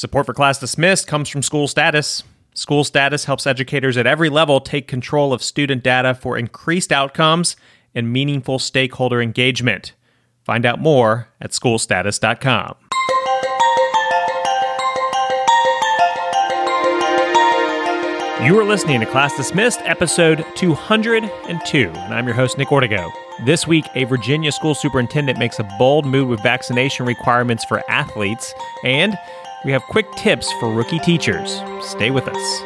Support for Class Dismissed comes from School Status. School Status helps educators at every level take control of student data for increased outcomes and meaningful stakeholder engagement. Find out more at schoolstatus.com. You are listening to Class Dismissed, episode 202, and I'm your host, Nick Ortego. This week, a Virginia school superintendent makes a bold move with vaccination requirements for athletes, and we have quick tips for rookie teachers. Stay with us.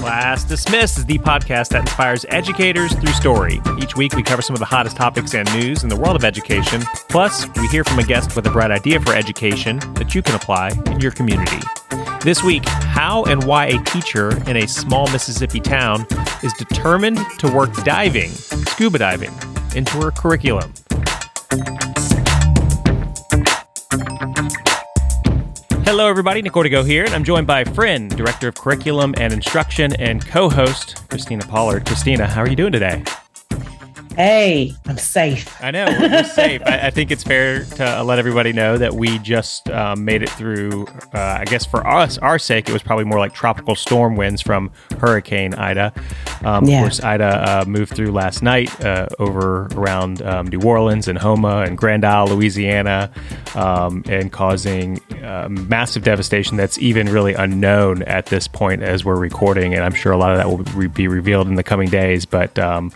Class Dismissed is the podcast that inspires educators through story. Each week, we cover some of the hottest topics and news in the world of education. Plus, we hear from a guest with a bright idea for education that you can apply in your community. This week, how and why a teacher in a small Mississippi town is determined to work diving, scuba diving, into her curriculum. Hello, everybody. Nick Ortego here, and I'm joined by friend, Director of Curriculum and Instruction, and co host, Christina Pollard. Christina, how are you doing today? Hey, I'm safe. I know we're, safe. I, I, think it's fair to uh, let everybody know that we just um, made it through. Uh, I guess for us, our sake, it was probably more like tropical storm winds from Hurricane Ida. Um, yeah. Of course, Ida uh, moved through last night uh, over around um, New Orleans and Houma and Grand Isle, Louisiana, um, and causing massive devastation that's even really unknown at this point as we're recording. And I'm sure a lot of that will be revealed in the coming days, but um,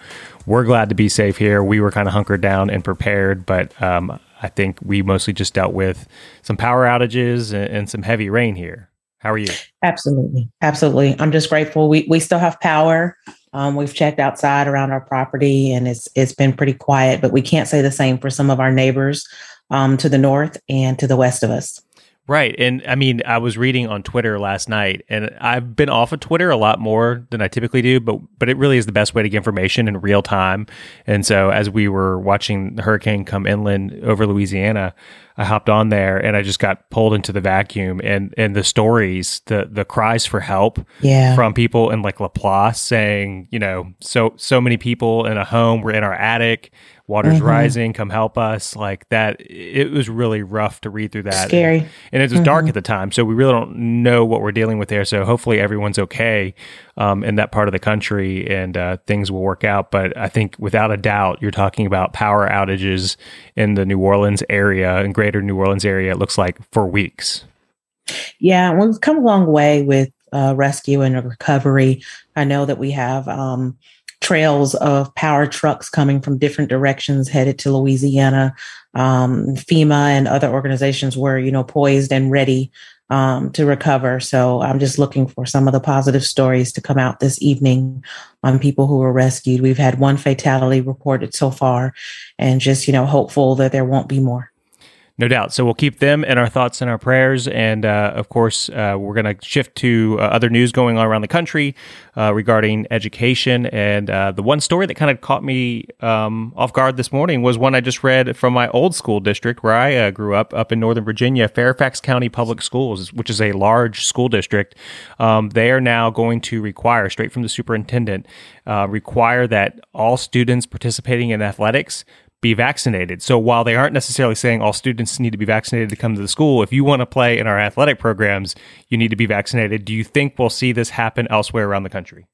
we're glad to be safe here. We were kind of hunkered down and prepared, but um, I think we mostly just dealt with some power outages and, and, some heavy rain here. How are you? Absolutely, absolutely. I'm just grateful. We we still have power. Um, we've checked outside around our property, and it's it's been pretty quiet. But we can't say the same for some of our neighbors um, to the north and to the west of us. Right. And I mean, I was reading on Twitter last night and I've been off of Twitter a lot more than I typically do, but but it really is the best way to get information in real time. And so as we were watching the hurricane come inland over Louisiana, I hopped on there and I just got pulled into the vacuum and and the stories, the the cries for help yeah. from people in like Laplace saying, you know, so so many people in a home, we're in our attic water's mm-hmm. rising come help us like that it was really rough to read through that scary and, and it was mm-hmm. dark at the time so we really don't know what we're dealing with there so hopefully everyone's okay um, in that part of the country and uh, things will work out but i think without a doubt you're talking about power outages in the new orleans area and greater new orleans area looks like for weeks yeah we've come a long way with uh, rescue and recovery i know that we have um, trails of power trucks coming from different directions headed to Louisiana. Um, FEMA and other organizations were, you know, poised and ready um, to recover. So I'm just looking for some of the positive stories to come out this evening on people who were rescued. We've had one fatality reported so far, and just, you know, hopeful that there won't be more. No doubt. So we'll keep them in our thoughts and our prayers. And uh, of course, uh, we're going to shift to uh, other news going on around the country uh, regarding education. And uh, the one story that kind of caught me um, off guard this morning was one I just read from my old school district where I uh, grew up, up in Northern Virginia, Fairfax County Public Schools, which is a large school district. Um, they are now going to require, straight from the superintendent, require that all students participating in athletics be vaccinated. So while they aren't necessarily saying all students need to be vaccinated to come to the school, if you want to play in our athletic programs, you need to be vaccinated. Do you think we'll see this happen elsewhere around the country?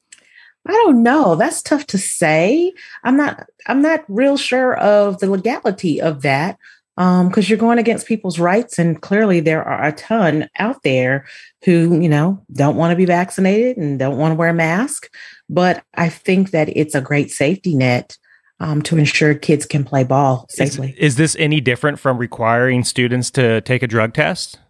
I don't know. That's tough to say. I'm not I'm not real sure of the legality of that. Um, because you're going against people's rights, and clearly there are a ton out there who, you know, don't want to be vaccinated and don't want to wear a mask. But I think that it's a great safety net um, to ensure kids can play ball safely. Is, is, this any different from requiring students to take a drug test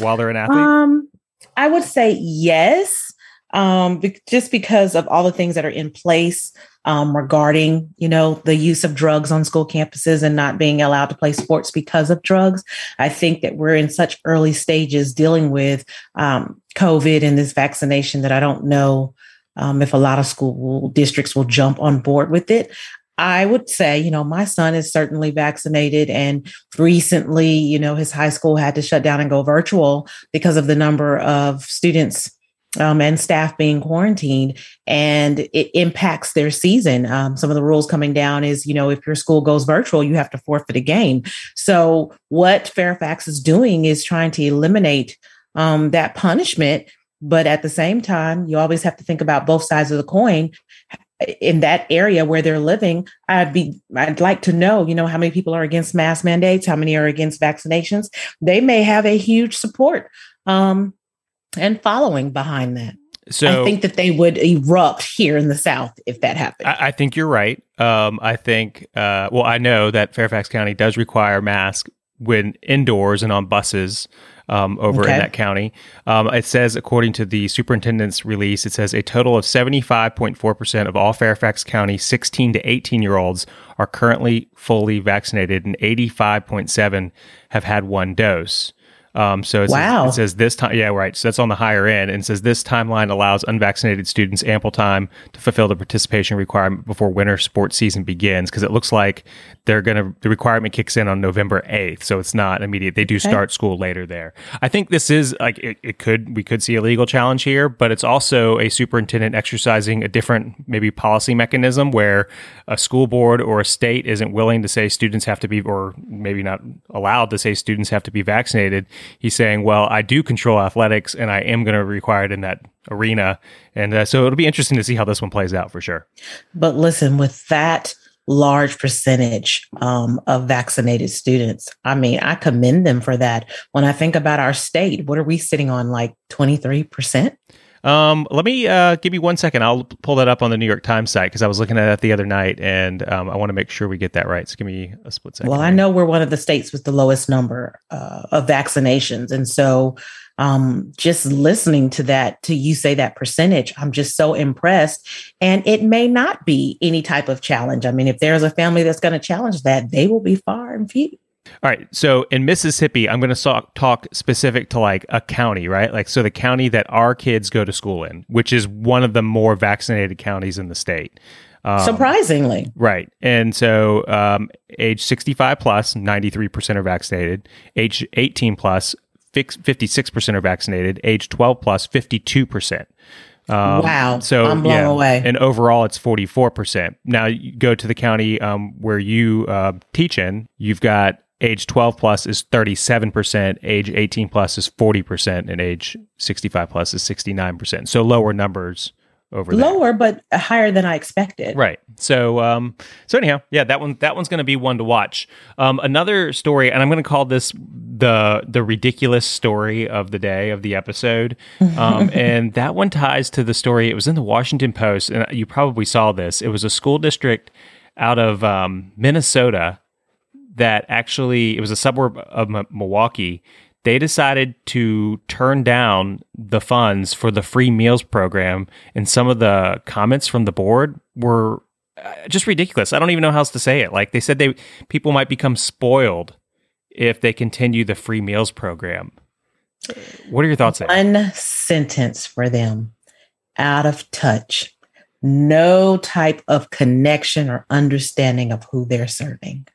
while they're an athlete? Um, I would say yes, um, be- just because of all the things that are in place um, regarding, you know, the use of drugs on school campuses and not being allowed to play sports because of drugs. I think that we're in such early stages dealing with um, COVID and this vaccination that I don't know um, if a lot of school districts will jump on board with it. I would say, you know, my son is certainly vaccinated, and recently, you know, his high school had to shut down and go virtual because of the number of students um, and staff being quarantined, and it impacts their season. Um, some of the rules coming down is, you know, if your school goes virtual, you have to forfeit a game. So, what Fairfax is doing is trying to eliminate um, that punishment. But at the same time, you always have to think about both sides of the coin in that area where they're living i'd be i'd like to know you know how many people are against mask mandates how many are against vaccinations they may have a huge support um, and following behind that. So I think that they would erupt here in the South if that happened. I, I think you're right. Um, I think, uh, well, I know that Fairfax County does require masks when indoors and on buses um, over okay. in that county. Um, it says, according to the superintendent's release, it says a total of 75.4% of all Fairfax County 16 to 18 year olds are currently fully vaccinated, and 85.7 have had one dose. Um, so it, wow. says, it says this time, yeah, right. So that's on the higher end, and says this timeline allows unvaccinated students ample time to fulfill the participation requirement before winter sports season begins. Because it looks like they're gonna the requirement kicks in on November eighth, so it's not immediate. They do okay. start school later there. I think this is like it, it could we could see a legal challenge here, but it's also a superintendent exercising a different maybe policy mechanism where a school board or a state isn't willing to say students have to be, or maybe not allowed to say students have to be vaccinated he's saying, well, I do control athletics and I am going to require it in that arena. And uh, so it'll be interesting to see how this one plays out for sure. But listen, with that large percentage um, of vaccinated students, I mean, I commend them for that. When I think about our state, what are we sitting on, like 23%? Um, let me uh, give you one second. I'll pull that up on the New York Times site because I was looking at that the other night, and um, I want to make sure we get that right. So give me a split second. Well, I know we're one of the states with the lowest number uh, of vaccinations, and so um, just listening to that, to you say that percentage, I'm just so impressed. And it may not be any type of challenge. I mean, if there's a family that's going to challenge that, they will be far and few. All right. So in Mississippi, I'm going to talk specific to like a county, right? Like, so the county that our kids go to school in, which is one of the more vaccinated counties in the state. Um, Surprisingly. Right. And so, um, age 65 plus, 93% are vaccinated. Age 18 plus, 56% are vaccinated. Age 12 plus, 52%. Um, wow. So I'm blown yeah, away. And overall, it's 44%. Now, you go to the county um, where you uh, teach in, you've got age 12 plus is 37%, age 18 plus is 40%, and age 65 plus is 69%. So lower numbers over lower, but higher than I expected. Right. So, um, so anyhow, yeah, that one, that one's going to be one to watch. Um, another story, and I'm going to call this the the ridiculous story of the day of the episode, um, and that one ties to the story. It was in the Washington Post, and you probably saw this. It was a school district out of um, Minnesota that actually it was a suburb of M- Milwaukee. They decided to turn down the funds for the free meals program, and some of the comments from the board were uh, just ridiculous. I don't even know how else to say it. Like they said, they people might become spoiled if they continue the free meals program. What are your thoughts? One there? sentence for them: out of touch no type of connection or understanding of who they're serving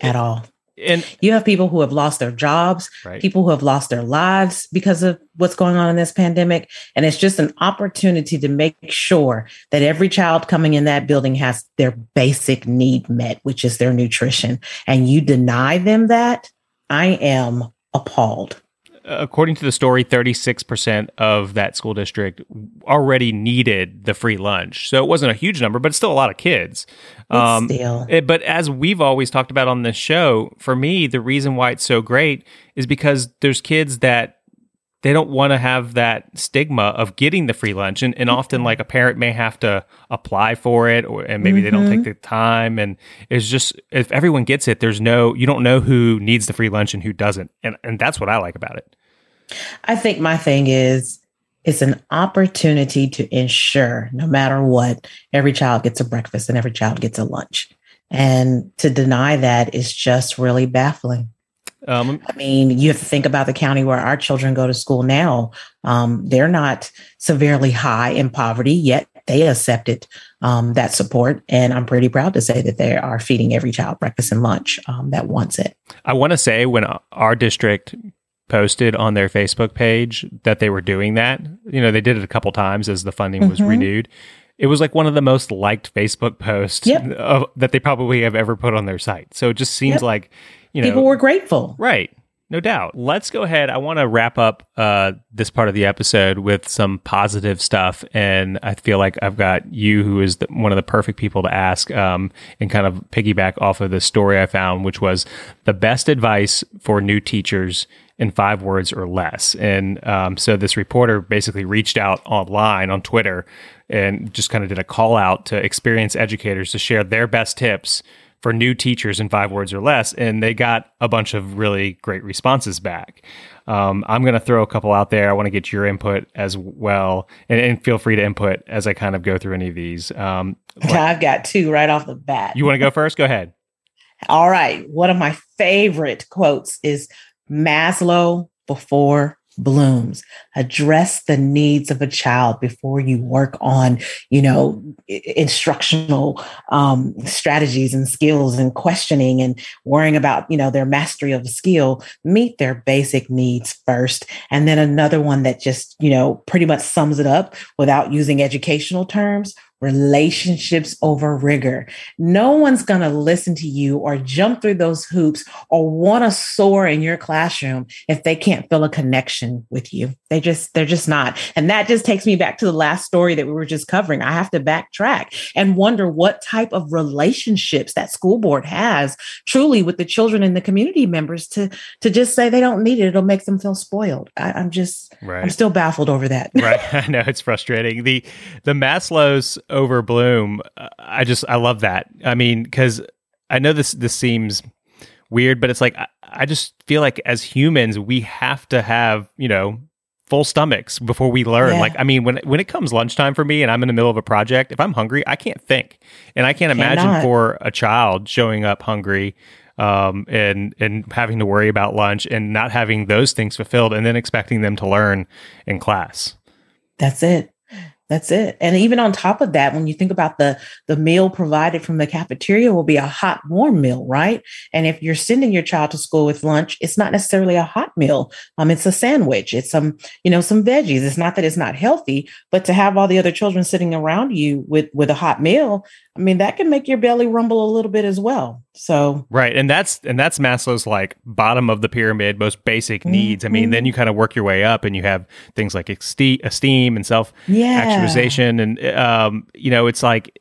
at all. And you have people who have lost their jobs, right. people who have lost their lives because of what's going on in this pandemic. And it's just an opportunity to make sure that every child coming in that building has their basic need met, which is their nutrition. And you deny them that, I am appalled according to the story, 36% of that school district already needed the free lunch. So it wasn't a huge number, but it's still a lot of kids. Um, still. It, but as we've always talked about on this show, for me, the reason why it's so great is because there's kids that they don't want to have that stigma of getting the free lunch and, and often like a parent may have to apply for it or and maybe mm-hmm. they don't take mm-hmm. the time and it's just if everyone gets it there's no you don't know who needs the free lunch and who doesn't and and that's what i like about it I think my thing is it's an opportunity to ensure no matter what, every child gets a breakfast and every child gets a lunch. And to deny that is just really baffling. Um, I mean, you have to think about the county where our children go to school now. Um, they're not severely high in poverty, yet they accepted um, that support. And I'm pretty proud to say that they are feeding every child breakfast and lunch um, that wants it. I want to say when our district posted on their Facebook page that they were doing that. You know, they did it a couple times as the funding mm-hmm. was renewed. It was like one of the most liked Facebook posts yep. of, that they probably have ever put on their site. So it just seems yep. like, you know, people were grateful. Right. No doubt. Let's go ahead. I want to wrap up uh, this part of the episode with some positive stuff, and I feel like I've got you, who is the, one of the perfect people to ask, um, and kind of piggyback off of the story I found, which was the best advice for new teachers in five words or less. And um, so this reporter basically reached out online on Twitter and just kind of did a call out to experienced educators to share their best tips for new teachers in five words or less, and they got a bunch of really great responses back. Um, I'm going to throw a couple out there. I want to get your input as well, and, and, feel free to input as I kind of go through any of these. Um, I've got two right off the bat. You want to go first? Go ahead. All right. One of my favorite quotes is Maslow before Bloom's. Address the needs of a child before you work on you know instructional um, strategies and skills and questioning and worrying about you know their mastery of a skill. Meet their basic needs first. And then another one that just you know pretty much sums it up without using educational terms relationships over rigor. No one's going to listen to you or jump through those hoops or want to soar in your classroom if they can't feel a connection with you. They just, they're just not. And that just takes me back to the last story that we were just covering. I have to backtrack and wonder what type of relationships that school board has truly with the children and the community members to, to just say they don't need it. It'll make them feel spoiled. I, am just, right. I'm still baffled over that. right. I know it's frustrating. The, the Maslow's over Bloom. I just I love that. I mean, because I know this this seems weird, but it's like I, I just feel like as humans we have to have you know full stomachs before we learn. Yeah. Like, I mean, when when it comes lunchtime for me and I'm in the middle of a project, if I'm hungry, I can't think, and I can't Cannot. imagine for a child showing up hungry um, and and having to worry about lunch and not having those things fulfilled, and then expecting them to learn in class. That's it. That's it. And even on top of that, when you think about the the meal provided from the cafeteria will be a hot warm meal, right? And if you're sending your child to school with lunch, it's not necessarily a hot meal. Um it's a sandwich. It's some, you know, some veggies. It's not that it's not healthy, but to have all the other children sitting around you with with a hot meal, I mean, that can make your belly rumble a little bit as well. So right, and that's and that's Maslow's like bottom of the pyramid, most basic mm-hmm. needs. I mean, then you kind of work your way up, and you have things like esteem and self actualization, and um, you know, it's like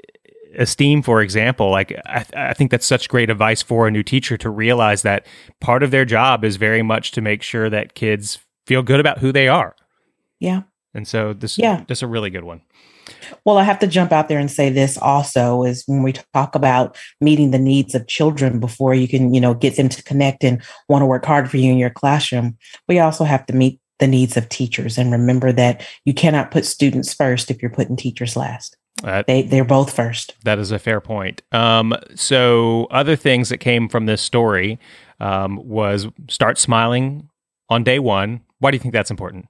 esteem, for example. Like I, I think that's such great advice for a new teacher to realize that part of their job is very much to make sure that kids feel good about who they are. Yeah. And so this, yeah, this is a really good one. Well, I have to jump out there and say this also is when we talk about meeting the needs of children before you can, you know, get them to connect and want to work hard for you in your classroom, we also have to meet the needs of teachers and remember that you cannot put students first if you're putting teachers last. Uh, they they're both first. That is a fair point. Um, so other things that came from this story um, was start smiling on day one. Why do you think that's important?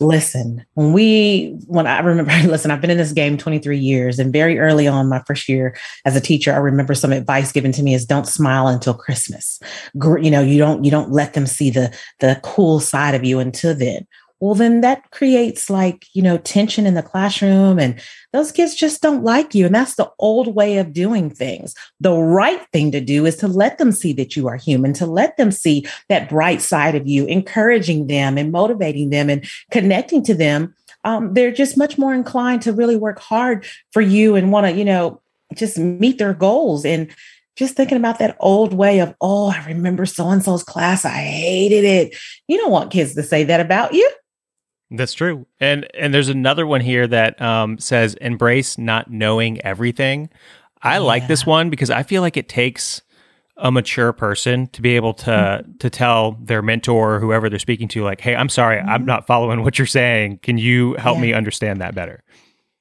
Listen, when we, when I remember, listen, I've been in this game 23 years and very early on my first year as a teacher, I remember some advice given to me is don't smile until Christmas. You know, you don't, you don't let them see the, the cool side of you until then well then that creates like you know tension in the classroom and those kids just don't like you and that's the old way of doing things the right thing to do is to let them see that you are human to let them see that bright side of you encouraging them and motivating them and connecting to them um, they're just much more inclined to really work hard for you and want to you know just meet their goals and just thinking about that old way of, oh, I remember so and so's class. I hated it. You don't want kids to say that about you. That's true. And and there's another one here that um, says embrace not knowing everything. I yeah. like this one because I feel like it takes a mature person to be able to mm-hmm. to tell their mentor or whoever they're speaking to like, "Hey, I'm sorry, mm-hmm. I'm not following what you're saying. Can you help yeah. me understand that better?"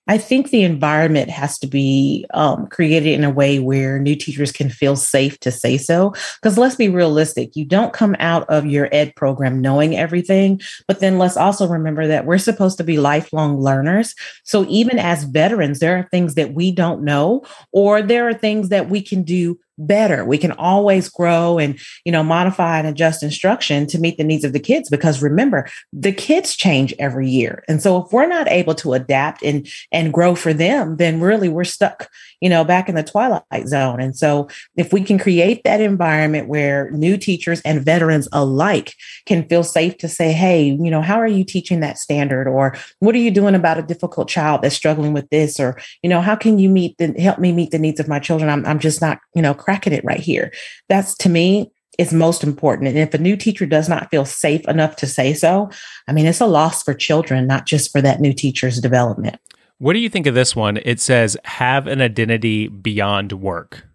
I think the environment has to be um, created in a way where new teachers can feel safe to say so. Because let's be realistic, you don't come out of your ed program knowing everything. But then let's also remember that we're supposed to be lifelong learners. So even as veterans, there are things that we don't know, or there are things that we can do better. We can always grow and, you know, modify and adjust instruction to meet the needs of the kids because remember, the kids change every year. And so if we're not able to adapt and and grow for them, then really we're stuck, you know, back in the twilight zone. And so if we can create that environment where new teachers and veterans alike can feel safe to say, "Hey, you know, how are you teaching that standard or what are you doing about a difficult child that's struggling with this or, you know, how can you meet the help me meet the needs of my children? I'm I'm just not, you know, cracking it right here. That's to me is most important. And if a new teacher does not feel safe enough to say so, I mean, it's a loss for children, not just for that new teacher's development. What do you think of this one? It says, have an identity beyond work.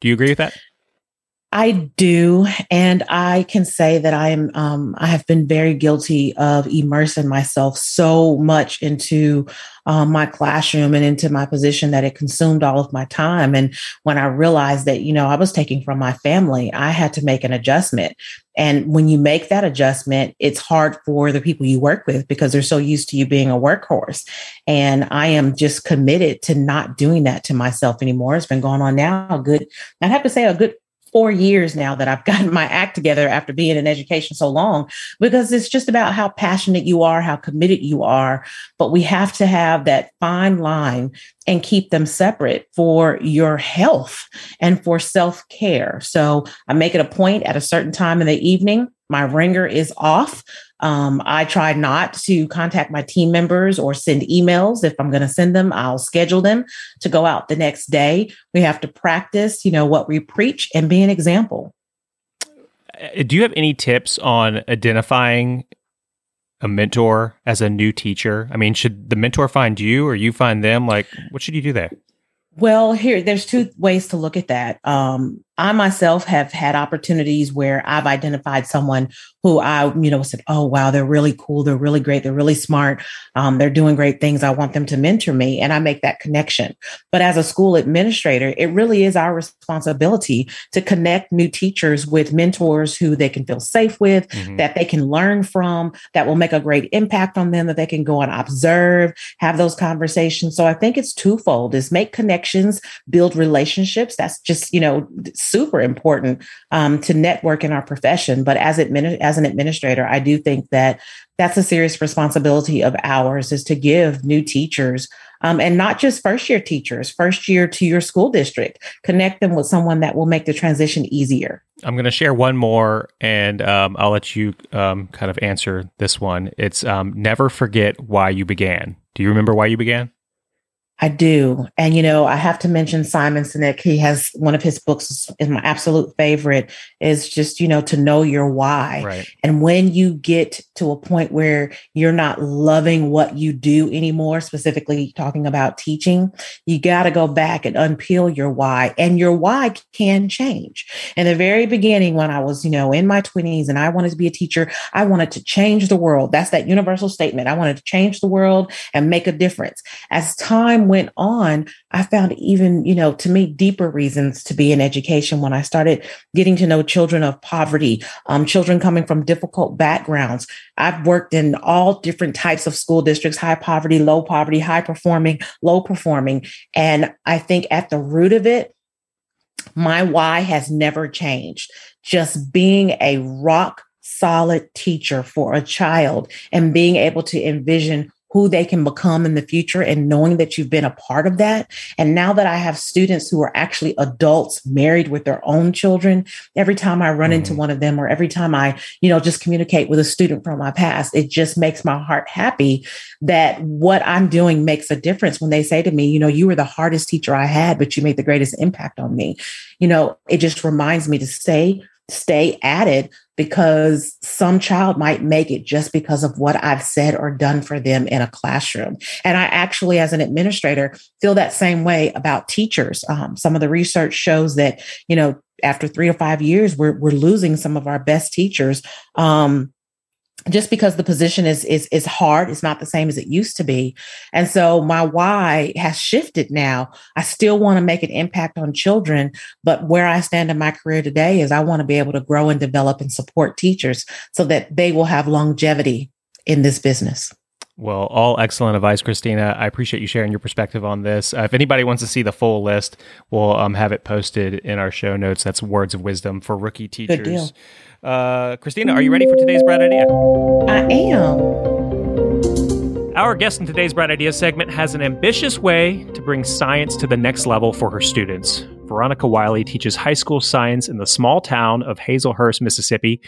Do you agree with that? I do, and I can say that I am. Um, I have been very guilty of immersing myself so much into um, my classroom and into my position that it consumed all of my time. And when I realized that, you know, I was taking from my family, I had to make an adjustment. And when you make that adjustment, it's hard for the people you work with because they're so used to you being a workhorse. And I am just committed to not doing that to myself anymore. It's been going on now a good, I'd have to say a good four years now that I've gotten my act together after being in education so long, because it's just about how passionate you are, how committed you are. But we have to have that fine line and keep them separate for your health and for self care. So I make it a point at a certain time in the evening. My ringer is off. Um, I try not to contact my team members or send emails. If I'm going to send them, I'll schedule them to go out the next day. We have to practice, you know, what we preach and be an example. Uh, do you have any tips on identifying a mentor as a new teacher? I mean, should the mentor find you or you find them? Like, what should you do there? Well, here, there's two ways to look at that. Um, I myself have had opportunities where I've identified someone who I, you know, said, "Oh, wow, they're really cool. They're really great. They're really smart. Um, they're doing great things. I want them to mentor me," and I make that connection. But as a school administrator, it really is our responsibility to connect new teachers with mentors who they can feel safe with, mm-hmm. that they can learn from, that will make a great impact on them, that they can go and observe, have those conversations. So I think it's twofold: is make connections, build relationships. That's just you know super important um, to network in our profession. But as admin, as an administrator, I do think that that's a serious responsibility of ours is to give new teachers um, and not just first year teachers, first year to your school district, connect them with someone that will make the transition easier. I'm going to share one more and um, I'll let you um, kind of answer this one. It's um, never forget why you began. Do you remember why you began? I do. And, you know, I have to mention Simon Sinek. He has one of his books is my absolute favorite is just, you know, to know your why. Right. And when you get to a point where you're not loving what you do anymore, specifically talking about teaching, you got to go back and unpeel your why. And your why can change. In the very beginning, when I was, you know, in my 20s and I wanted to be a teacher, I wanted to change the world. That's that universal statement. I wanted to change the world and make a difference. As time went on, I found even, you know, to me, deeper reasons to be in education when I started getting to know children of poverty, um, children coming from difficult backgrounds. I've worked in all different types of school districts, high poverty, low poverty, high performing, low performing. And I think at the root of it, my why has never changed. Just being a rock solid teacher for a child and being able to envision who they can become in the future and knowing that you've been a part of that. And now that I have students who are actually adults married with their own children, every time I run mm-hmm. into one of them or every time I, you know, just communicate with a student from my past, it just makes my heart happy that what I'm doing makes a difference when they say to me, you know, you were the hardest teacher I had, but you made the greatest impact on me. You know, it just reminds me to stay stay at it because some child might make it just because of what I've said or done for them in a classroom. And I actually, as an administrator, feel that same way about teachers. Um, some of the research shows that, you know, after three or five years, we're, we're losing some of our best teachers. Um, just because the position is is is hard it's not the same as it used to be and so my why has shifted now i still want to make an impact on children but where i stand in my career today is i want to be able to grow and develop and support teachers so that they will have longevity in this business Well, all excellent advice, Christina. I appreciate you sharing your perspective on this. Uh, if anybody wants to see the full list, we'll um, have it posted in our show notes. That's words of wisdom for rookie teachers. Uh, Christina, are you ready for today's bright idea? I am. Our guest in today's Bright Idea segment has an ambitious way to bring science to the next level for her students. Veronica Wylie teaches high school science in the small town of Hazlehurst, Mississippi.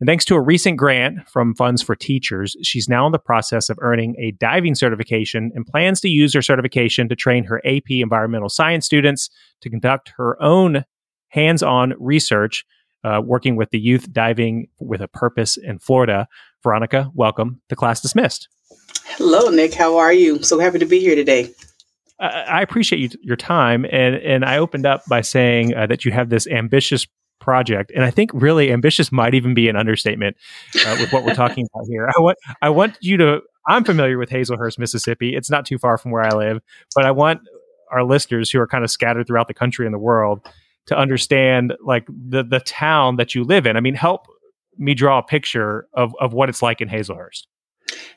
And thanks to a recent grant from Funds for Teachers, she's now in the process of earning a diving certification and plans to use her certification to train her AP environmental science students to conduct her own hands on research, uh, working with the Youth Diving with a Purpose in Florida. Veronica, welcome. The class dismissed. Hello, Nick. How are you? So happy to be here today. I appreciate you, your time, and and I opened up by saying uh, that you have this ambitious project, and I think really ambitious might even be an understatement uh, with what we're talking about here. I want I want you to. I'm familiar with Hazlehurst, Mississippi. It's not too far from where I live, but I want our listeners who are kind of scattered throughout the country and the world to understand like the the town that you live in. I mean, help me draw a picture of of what it's like in Hazlehurst.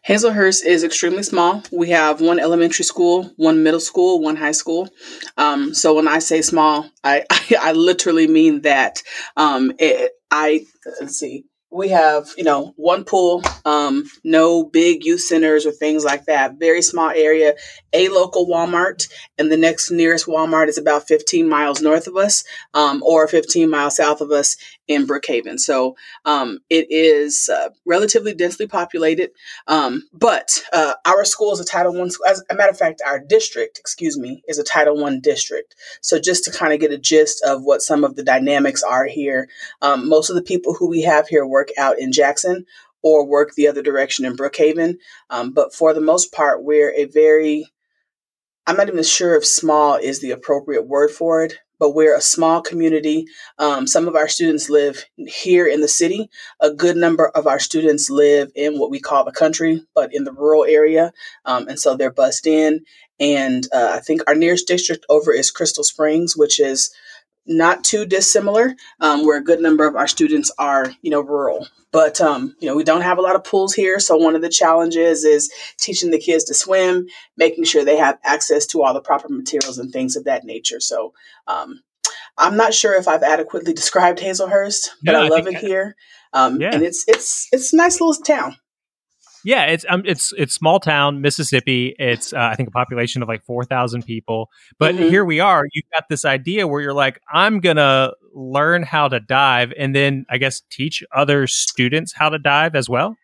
Hazlehurst is extremely small. We have one elementary school, one middle school, one high school. Um, so when I say small, I, I, I literally mean that. Um, it, I let's see we have you know one pool um, no big youth centers or things like that. Very small area a local walmart and the next nearest walmart is about 15 miles north of us um, or 15 miles south of us in brookhaven so um, it is uh, relatively densely populated um, but uh, our school is a title one school. as a matter of fact our district excuse me is a title one district so just to kind of get a gist of what some of the dynamics are here um, most of the people who we have here work out in Jackson or work the other direction in Brookhaven. Um, but for the most part, we're a very, I'm not even sure if small is the appropriate word for it, but we're a small community. Um, some of our students live here in the city. A good number of our students live in what we call the country, but in the rural area. Um, and so they're bussed in. And uh, I think our nearest district over is Crystal Springs, which is not too dissimilar, um, where a good number of our students are, you know, rural. But um, you know, we don't have a lot of pools here, so one of the challenges is teaching the kids to swim, making sure they have access to all the proper materials and things of that nature. So um, I'm not sure if I've adequately described Hazlehurst, but yeah, I love I it here, um, yeah. and it's it's it's a nice little town. Yeah, it's um, it's it's small town Mississippi. It's uh, I think a population of like four thousand people. But mm-hmm. here we are. You've got this idea where you're like, I'm gonna learn how to dive, and then I guess teach other students how to dive as well.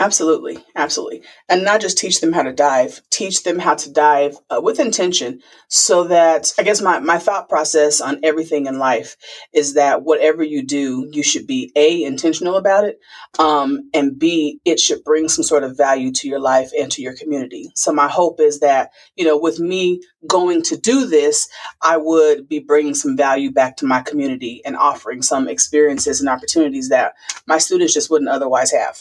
Absolutely, absolutely. And not just teach them how to dive, teach them how to dive uh, with intention so that I guess my, my thought process on everything in life is that whatever you do, you should be A, intentional about it, um, and B, it should bring some sort of value to your life and to your community. So my hope is that, you know, with me going to do this, I would be bringing some value back to my community and offering some experiences and opportunities that my students just wouldn't otherwise have.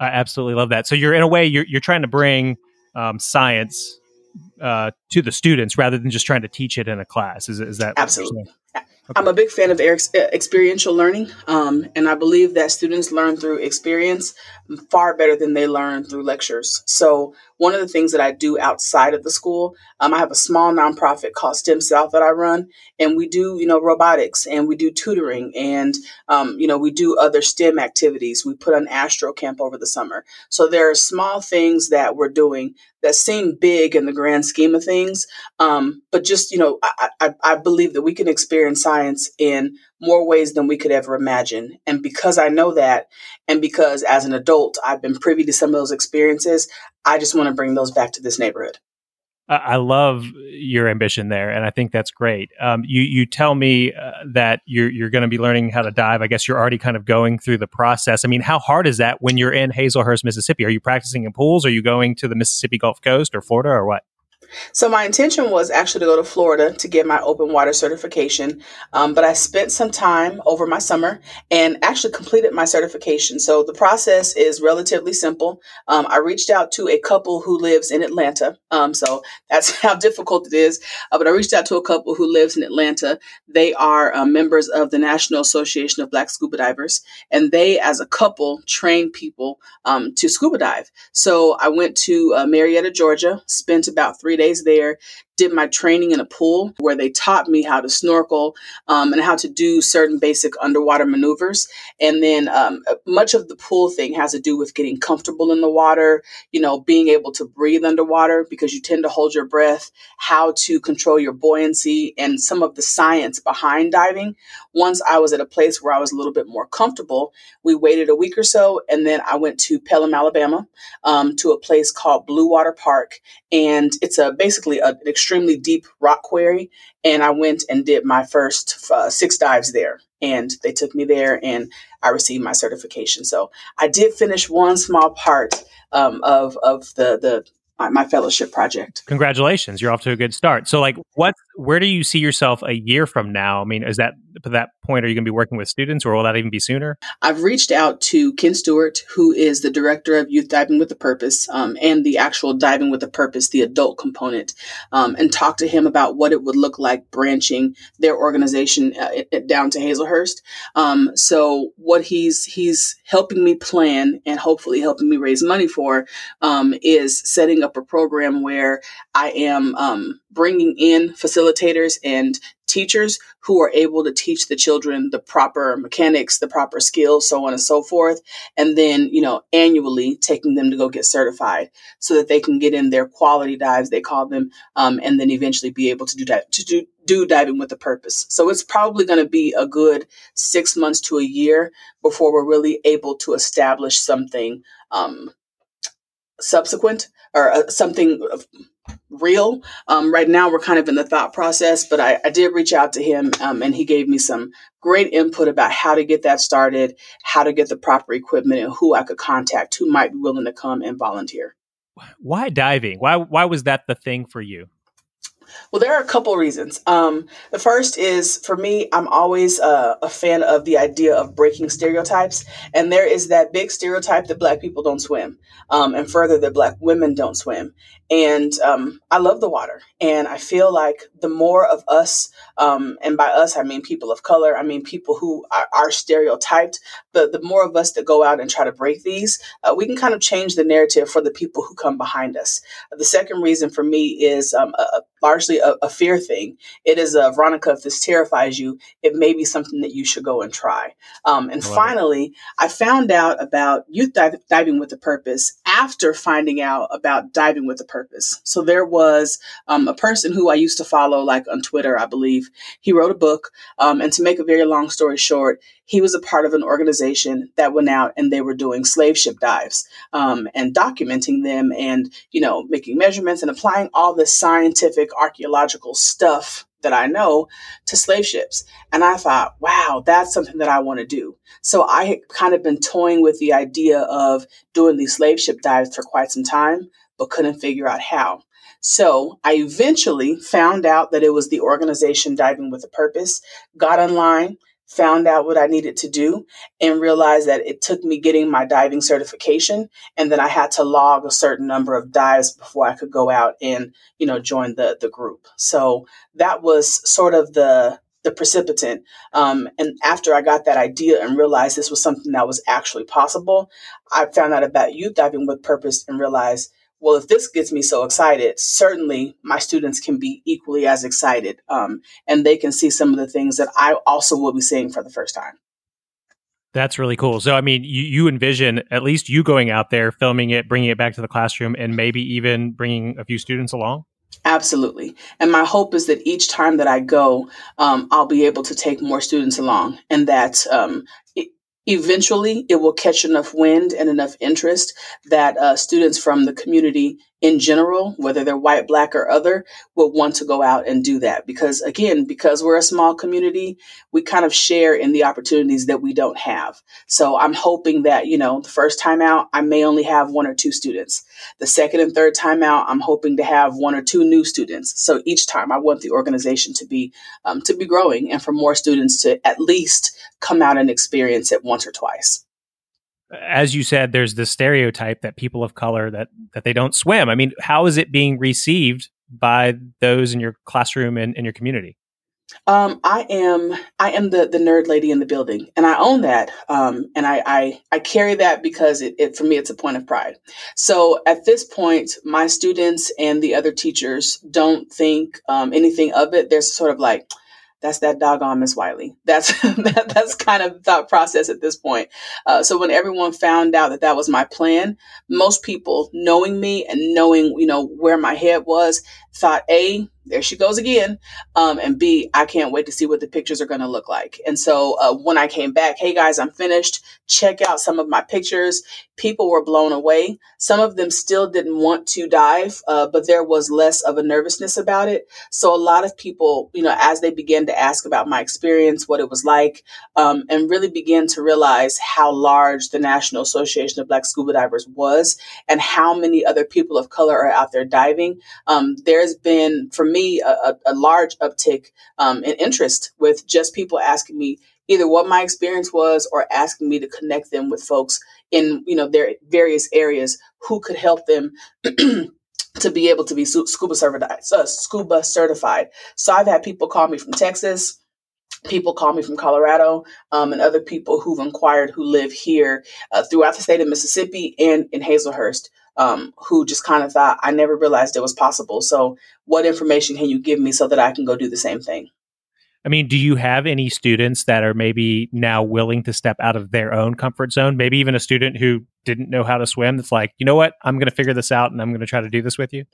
I absolutely love that. So you're in a way you're you're trying to bring um, science uh, to the students rather than just trying to teach it in a class. Is is that absolutely? Okay. I'm a big fan of Eric's experiential learning, um, and I believe that students learn through experience far better than they learn through lectures. So, one of the things that I do outside of the school, um, I have a small nonprofit called STEM South that I run, and we do, you know, robotics and we do tutoring, and um, you know, we do other STEM activities. We put on Astro Camp over the summer. So there are small things that we're doing that seem big in the grand scheme of things, um, but just you know, I, I, I believe that we can experience science in more ways than we could ever imagine. And because I know that, and because as an adult I've been privy to some of those experiences, I just want to bring those back to this neighborhood. I love your ambition there, and I think that's great. Um, you you tell me uh, that you're you're going to be learning how to dive. I guess you're already kind of going through the process. I mean, how hard is that when you're in Hazlehurst, Mississippi? Are you practicing in pools? Are you going to the Mississippi Gulf Coast or Florida or what? So my intention was actually to go to Florida to get my open water certification, um, but I spent some time over my summer and actually completed my certification. So the process is relatively simple. Um, I reached out to a couple who lives in Atlanta, um, so that's how difficult it is. Uh, but I reached out to a couple who lives in Atlanta. They are uh, members of the National Association of Black Scuba Divers, and they, as a couple, train people um, to scuba dive. So I went to uh, Marietta, Georgia, spent about three days there, did my training in a pool where they taught me how to snorkel um, and how to do certain basic underwater maneuvers. And then um, much of the pool thing has to do with getting comfortable in the water, you know, being able to breathe underwater because you tend to hold your breath, how to control your buoyancy, and some of the science behind diving. Once I was at a place where I was a little bit more comfortable, we waited a week or so, and then I went to Pelham, Alabama, um, to a place called Blue Water Park, and it's a basically a, an extremely deep rock quarry. And I went and did my first uh, six dives there. And they took me there and I received my certification. So I did finish one small part um, of, of the, the my fellowship project. Congratulations, you're off to a good start. So, like, what, where do you see yourself a year from now? I mean, is that at that point, are you going to be working with students, or will that even be sooner? I've reached out to Ken Stewart, who is the director of Youth Diving with a Purpose, um, and the actual Diving with a Purpose, the adult component, um, and talked to him about what it would look like branching their organization uh, down to Hazlehurst. Um, so, what he's he's helping me plan and hopefully helping me raise money for um, is setting up a program where I am um, bringing in facilitators and teachers who are able to teach the children the proper mechanics, the proper skills, so on and so forth. And then, you know, annually taking them to go get certified so that they can get in their quality dives, they call them, um, and then eventually be able to do that, to do, do diving with a purpose. So it's probably going to be a good six months to a year before we're really able to establish something um, subsequent or uh, something real. Um, right now, we're kind of in the thought process, but I, I did reach out to him um, and he gave me some great input about how to get that started, how to get the proper equipment, and who I could contact who might be willing to come and volunteer. Why diving? Why why was that the thing for you? Well, there are a couple reasons. Um, the first is for me, I'm always uh, a fan of the idea of breaking stereotypes. And there is that big stereotype that Black people don't swim, um, and further, that Black women don't swim. And um, I love the water. And I feel like the more of us, um, and by us, I mean people of color, I mean people who are, are stereotyped, the, the more of us that go out and try to break these, uh, we can kind of change the narrative for the people who come behind us. The second reason for me is um, a, largely a, a, fear thing. It is a Veronica, if this terrifies you, it may be something that you should go and try. Um, and finally. I found out about youth dive, diving with a purpose after finding out about diving with a purpose. So there was um, a person who I used to follow, like on Twitter, I believe. He wrote a book. Um, and to make a very long story short, he was a part of an organization that went out and they were doing slave ship dives um, and documenting them and, you know, making measurements and applying all this scientific archaeological stuff that I know to slave ships. And I thought, wow, that's something that I want to do. So I had kind of been toying with the idea of doing these slave ship dives for quite some time, but couldn't figure out how. So I eventually found out that it was the organization Diving with a Purpose, got online, found out what I needed to do and realized that it took me getting my diving certification and then I had to log a certain number of dives before I could go out and, you know, join the the group. So that was sort of the the precipitant. Um, and after I got that idea and realized this was something that was actually possible, I found out about youth diving with purpose and realized well, if this gets me so excited, certainly my students can be equally as excited um, and they can see some of the things that I also will be seeing for the first time. That's really cool. So, I mean, you, you envision at least you going out there, filming it, bringing it back to the classroom, and maybe even bringing a few students along? Absolutely. And my hope is that each time that I go, um, I'll be able to take more students along and that um, eventually it will catch enough wind and enough interest that uh, students from the community in general, whether they're white, black, or other, would want to go out and do that. Because again, because we're a small community, we kind of share in the opportunities that we don't have. So I'm hoping that, you know, the first time out, I may only have one or two students. The second and third time out, I'm hoping to have one or two new students. So each time I want the organization to be, um, to be growing and for more students to at least come out and experience it once or twice as you said, there's this stereotype that people of color that that they don't swim. I mean, how is it being received by those in your classroom and in your community? Um, I am I am the the nerd lady in the building, and I own that. Um, and I, I I carry that because it, it for me it's a point of pride. So at this point, my students and the other teachers don't think um, anything of it. There's sort of like that's that doggone Miss Wylie. That's that, that's kind of thought process at this point. Uh, so when everyone found out that that was my plan, most people knowing me and knowing you know where my head was thought a there she goes again. Um, and B, I can't wait to see what the pictures are going to look like. And so uh, when I came back, hey guys, I'm finished. Check out some of my pictures. People were blown away. Some of them still didn't want to dive, uh, but there was less of a nervousness about it. So a lot of people, you know, as they began to ask about my experience, what it was like, um, and really began to realize how large the National Association of Black Scuba Divers was and how many other people of color are out there diving, um, there's been, for me a, a large uptick um, in interest with just people asking me either what my experience was or asking me to connect them with folks in you know their various areas who could help them to be able to be scuba certified. So scuba certified. So I've had people call me from Texas. People call me from Colorado, um, and other people who've inquired who live here uh, throughout the state of Mississippi and in Hazlehurst um, who just kind of thought, I never realized it was possible. So, what information can you give me so that I can go do the same thing? I mean, do you have any students that are maybe now willing to step out of their own comfort zone? Maybe even a student who didn't know how to swim that's like, you know what, I'm going to figure this out and I'm going to try to do this with you?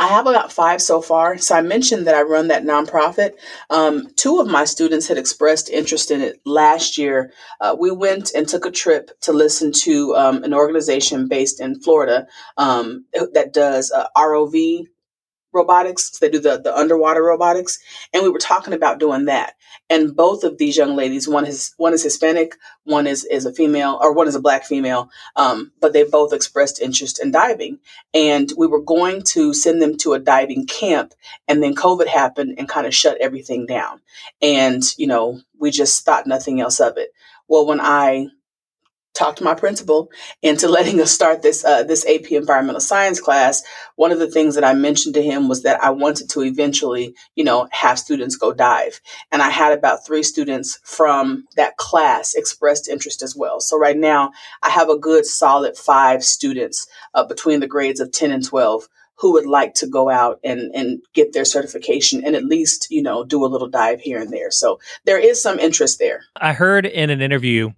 I have about five so far. So I mentioned that I run that nonprofit. Um, two of my students had expressed interest in it last year. Uh, we went and took a trip to listen to um, an organization based in Florida um, that does uh, ROV robotics. They do the, the underwater robotics. And we were talking about doing that. And both of these young ladies, one is one is Hispanic, one is, is a female, or one is a black female, um, but they both expressed interest in diving. And we were going to send them to a diving camp. And then COVID happened and kind of shut everything down. And, you know, we just thought nothing else of it. Well, when I talked to my principal into letting us start this uh, this AP environmental science class, one of the things that I mentioned to him was that I wanted to eventually, you know, have students go dive. And I had about three students from that class expressed interest as well. So right now, I have a good solid five students uh, between the grades of 10 and 12 who would like to go out and, and get their certification and at least, you know, do a little dive here and there. So there is some interest there. I heard in an interview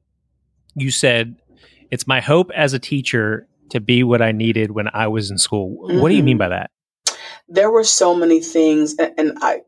you said it's my hope as a teacher to be what I needed when I was in school. Mm-hmm. What do you mean mm-hmm. by that? There were so many things, and I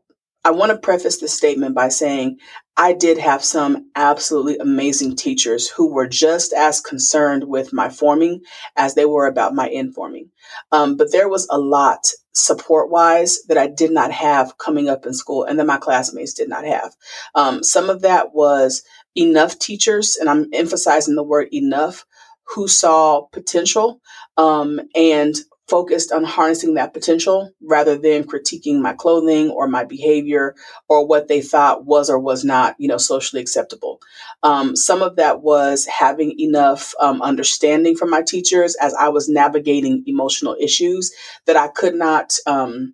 I want to preface this statement by saying I did have some absolutely amazing teachers who were just as concerned with my forming as they were about my informing. Um, but there was a lot support wise that I did not have coming up in school and that my classmates did not have. Um, some of that was enough teachers, and I'm emphasizing the word enough, who saw potential um, and focused on harnessing that potential rather than critiquing my clothing or my behavior or what they thought was or was not, you know, socially acceptable. Um, some of that was having enough um, understanding from my teachers as I was navigating emotional issues that I could not. Um,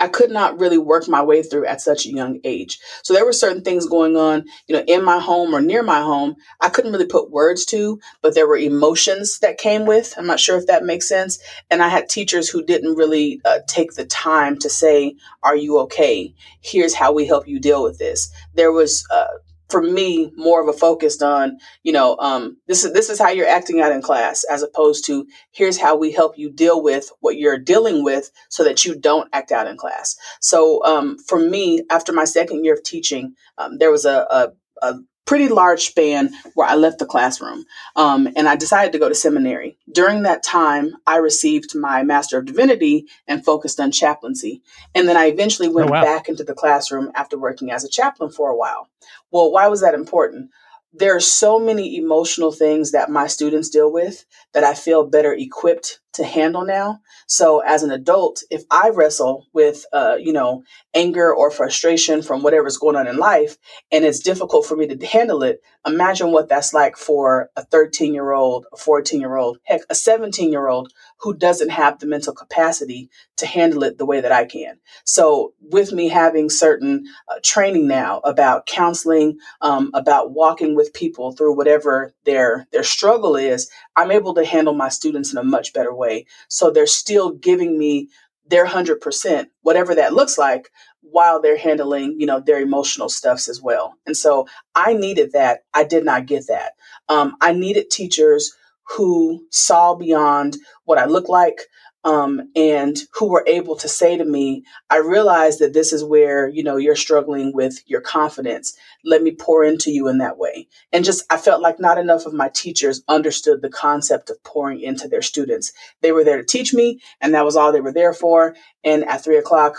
I could not really work my way through at such a young age. So there were certain things going on, you know, in my home or near my home, I couldn't really put words to, but there were emotions that came with. I'm not sure if that makes sense. And I had teachers who didn't really uh, take the time to say, "Are you okay? Here's how we help you deal with this." There was uh, for me more of a focus on you know um, this is this is how you're acting out in class as opposed to here's how we help you deal with what you're dealing with so that you don't act out in class so um, for me after my second year of teaching um, there was a, a, a pretty large span where I left the classroom um, and I decided to go to seminary. During that time, I received my Master of Divinity and focused on chaplaincy. And then I eventually went oh, wow. back into the classroom after working as a chaplain for a while. Well, why was that important? there are so many emotional things that my students deal with that I feel better equipped to handle now. So as an adult, if I wrestle with, uh, you know, anger or frustration from whatever's going on in life, and it's difficult for me to handle it, imagine what that's like for a 13 year old, a 14 year old, heck, a 17 year old who doesn't have the mental capacity to handle it the way that I can. So with me having certain uh, training now about counseling, um, about walking with people through whatever their their struggle is, I'm able to handle my students in a much better way. So they're still giving me their 100%, whatever that looks like, while they're handling, you know, their emotional stuffs as well. And so I needed that. I did not get that. Um, I needed teachers who saw beyond what I look like, um, and who were able to say to me, I realize that this is where, you know, you're struggling with your confidence. Let me pour into you in that way. And just, I felt like not enough of my teachers understood the concept of pouring into their students. They were there to teach me, and that was all they were there for. And at three o'clock,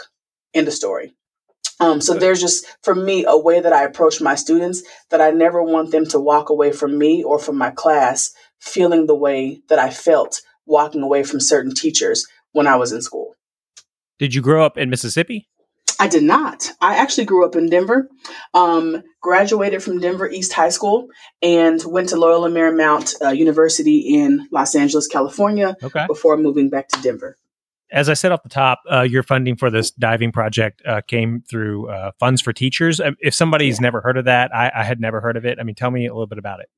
end of story. Um, so there's just, for me, a way that I approach my students that I never want them to walk away from me or from my class feeling the way that I felt walking away from certain teachers when I was in school. Did you grow up in Mississippi? I did not. I actually grew up in Denver, um, graduated from Denver East High School, and went to Loyola Marymount uh, University in Los Angeles, California, okay. before moving back to Denver. As I said off the top, uh, your funding for this diving project uh, came through uh, Funds for Teachers. If somebody's yeah. never heard of that, I, I had never heard of it. I mean, tell me a little bit about it.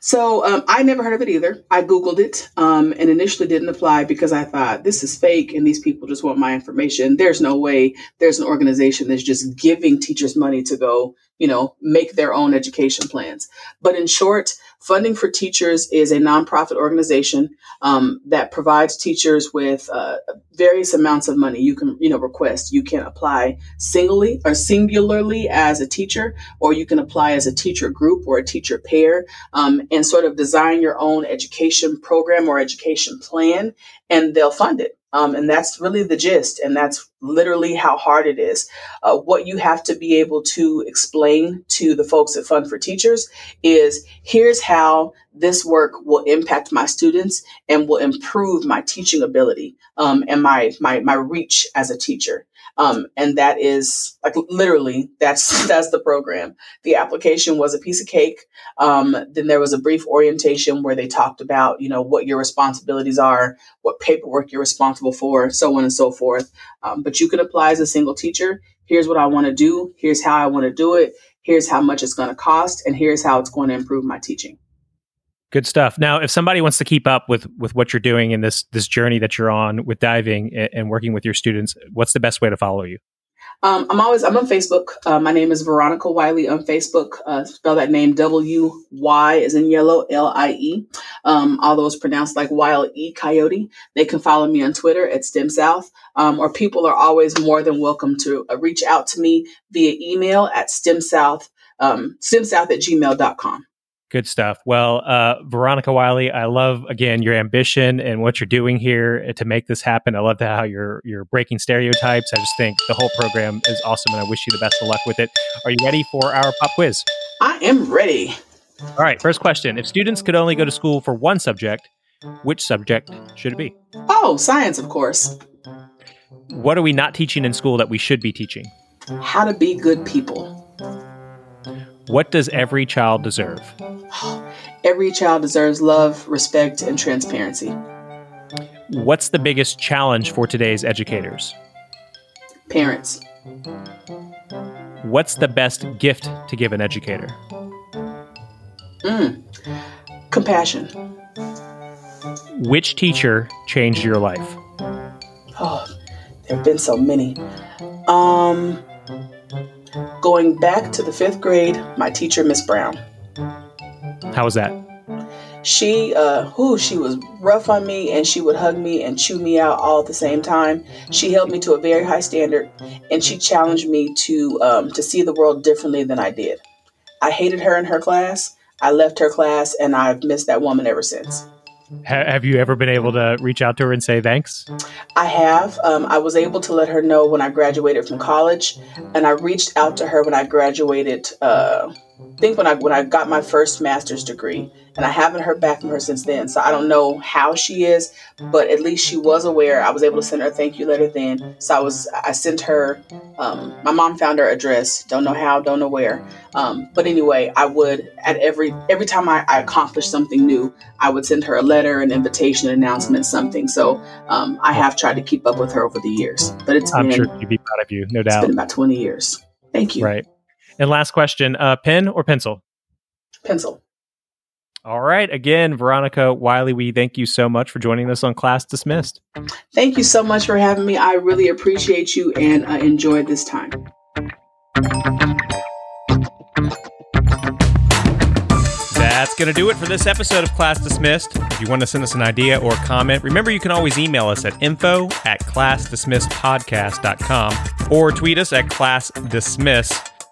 So um, I never heard of it either. I Googled it um, and initially didn't apply because I thought this is fake and these people just want my information. There's no way there's an organization that's just giving teachers money to go, you know, make their own education plans. But in short, Funding for Teachers is a nonprofit organization um, that provides teachers with uh, various amounts of money. You can, you know, request. You can apply singly or singularly as a teacher, or you can apply as a teacher group or a teacher pair, um, and sort of design your own education program or education plan, and they'll fund it. Um, and that's really the gist. And that's literally how hard it is. Uh, what you have to be able to explain to the folks at Fund for Teachers is here's how this work will impact my students and will improve my teaching ability um, and my, my, my reach as a teacher. Um, and that is like literally that's that's the program. The application was a piece of cake. Um, then there was a brief orientation where they talked about you know what your responsibilities are, what paperwork you're responsible for, so on and so forth. Um, but you can apply as a single teacher. Here's what I want to do. Here's how I want to do it. Here's how much it's going to cost, and here's how it's going to improve my teaching. Good stuff. Now, if somebody wants to keep up with with what you're doing in this this journey that you're on with diving and, and working with your students, what's the best way to follow you? Um, I'm always I'm on Facebook. Uh, my name is Veronica Wylie on Facebook. Uh, spell that name W Y is in yellow L I E. Um, although it's pronounced like Wile E Coyote. They can follow me on Twitter at STEM South. Um, or people are always more than welcome to uh, reach out to me via email at stemsouth um, stemsouth at gmail.com. Good stuff. Well, uh, Veronica Wylie, I love again your ambition and what you're doing here to make this happen. I love how you're you're breaking stereotypes. I just think the whole program is awesome, and I wish you the best of luck with it. Are you ready for our pop quiz? I am ready. All right. First question: If students could only go to school for one subject, which subject should it be? Oh, science, of course. What are we not teaching in school that we should be teaching? How to be good people. What does every child deserve? Every child deserves love, respect, and transparency. What's the biggest challenge for today's educators? Parents. What's the best gift to give an educator? Mm. Compassion. Which teacher changed your life? Oh, there have been so many. Um, Going back to the fifth grade, my teacher, Miss Brown. How was that? She, uh, who she was rough on me, and she would hug me and chew me out all at the same time. She held me to a very high standard, and she challenged me to um, to see the world differently than I did. I hated her in her class. I left her class and I've missed that woman ever since. Have you ever been able to reach out to her and say thanks? I have. Um, I was able to let her know when I graduated from college, and I reached out to her when I graduated. Uh, I think when I when I got my first master's degree, and I haven't heard back from her since then. So I don't know how she is, but at least she was aware. I was able to send her a thank you letter then. So I was I sent her. Um, my mom found her address. Don't know how. Don't know where. Um, but anyway, I would at every every time I, I accomplished something new, I would send her a letter, an invitation, an announcement, something. So um, I have tried to keep up with her over the years. But it's I'm been, sure she'd be proud of you, no it's doubt. been about twenty years. Thank you. Right. And last question: uh, pen or pencil? Pencil. All right. Again, Veronica Wylie, we thank you so much for joining us on Class Dismissed. Thank you so much for having me. I really appreciate you and uh, enjoyed this time. That's going to do it for this episode of Class Dismissed. If you want to send us an idea or comment, remember you can always email us at info at classdismissedpodcast.com or tweet us at classdismiss.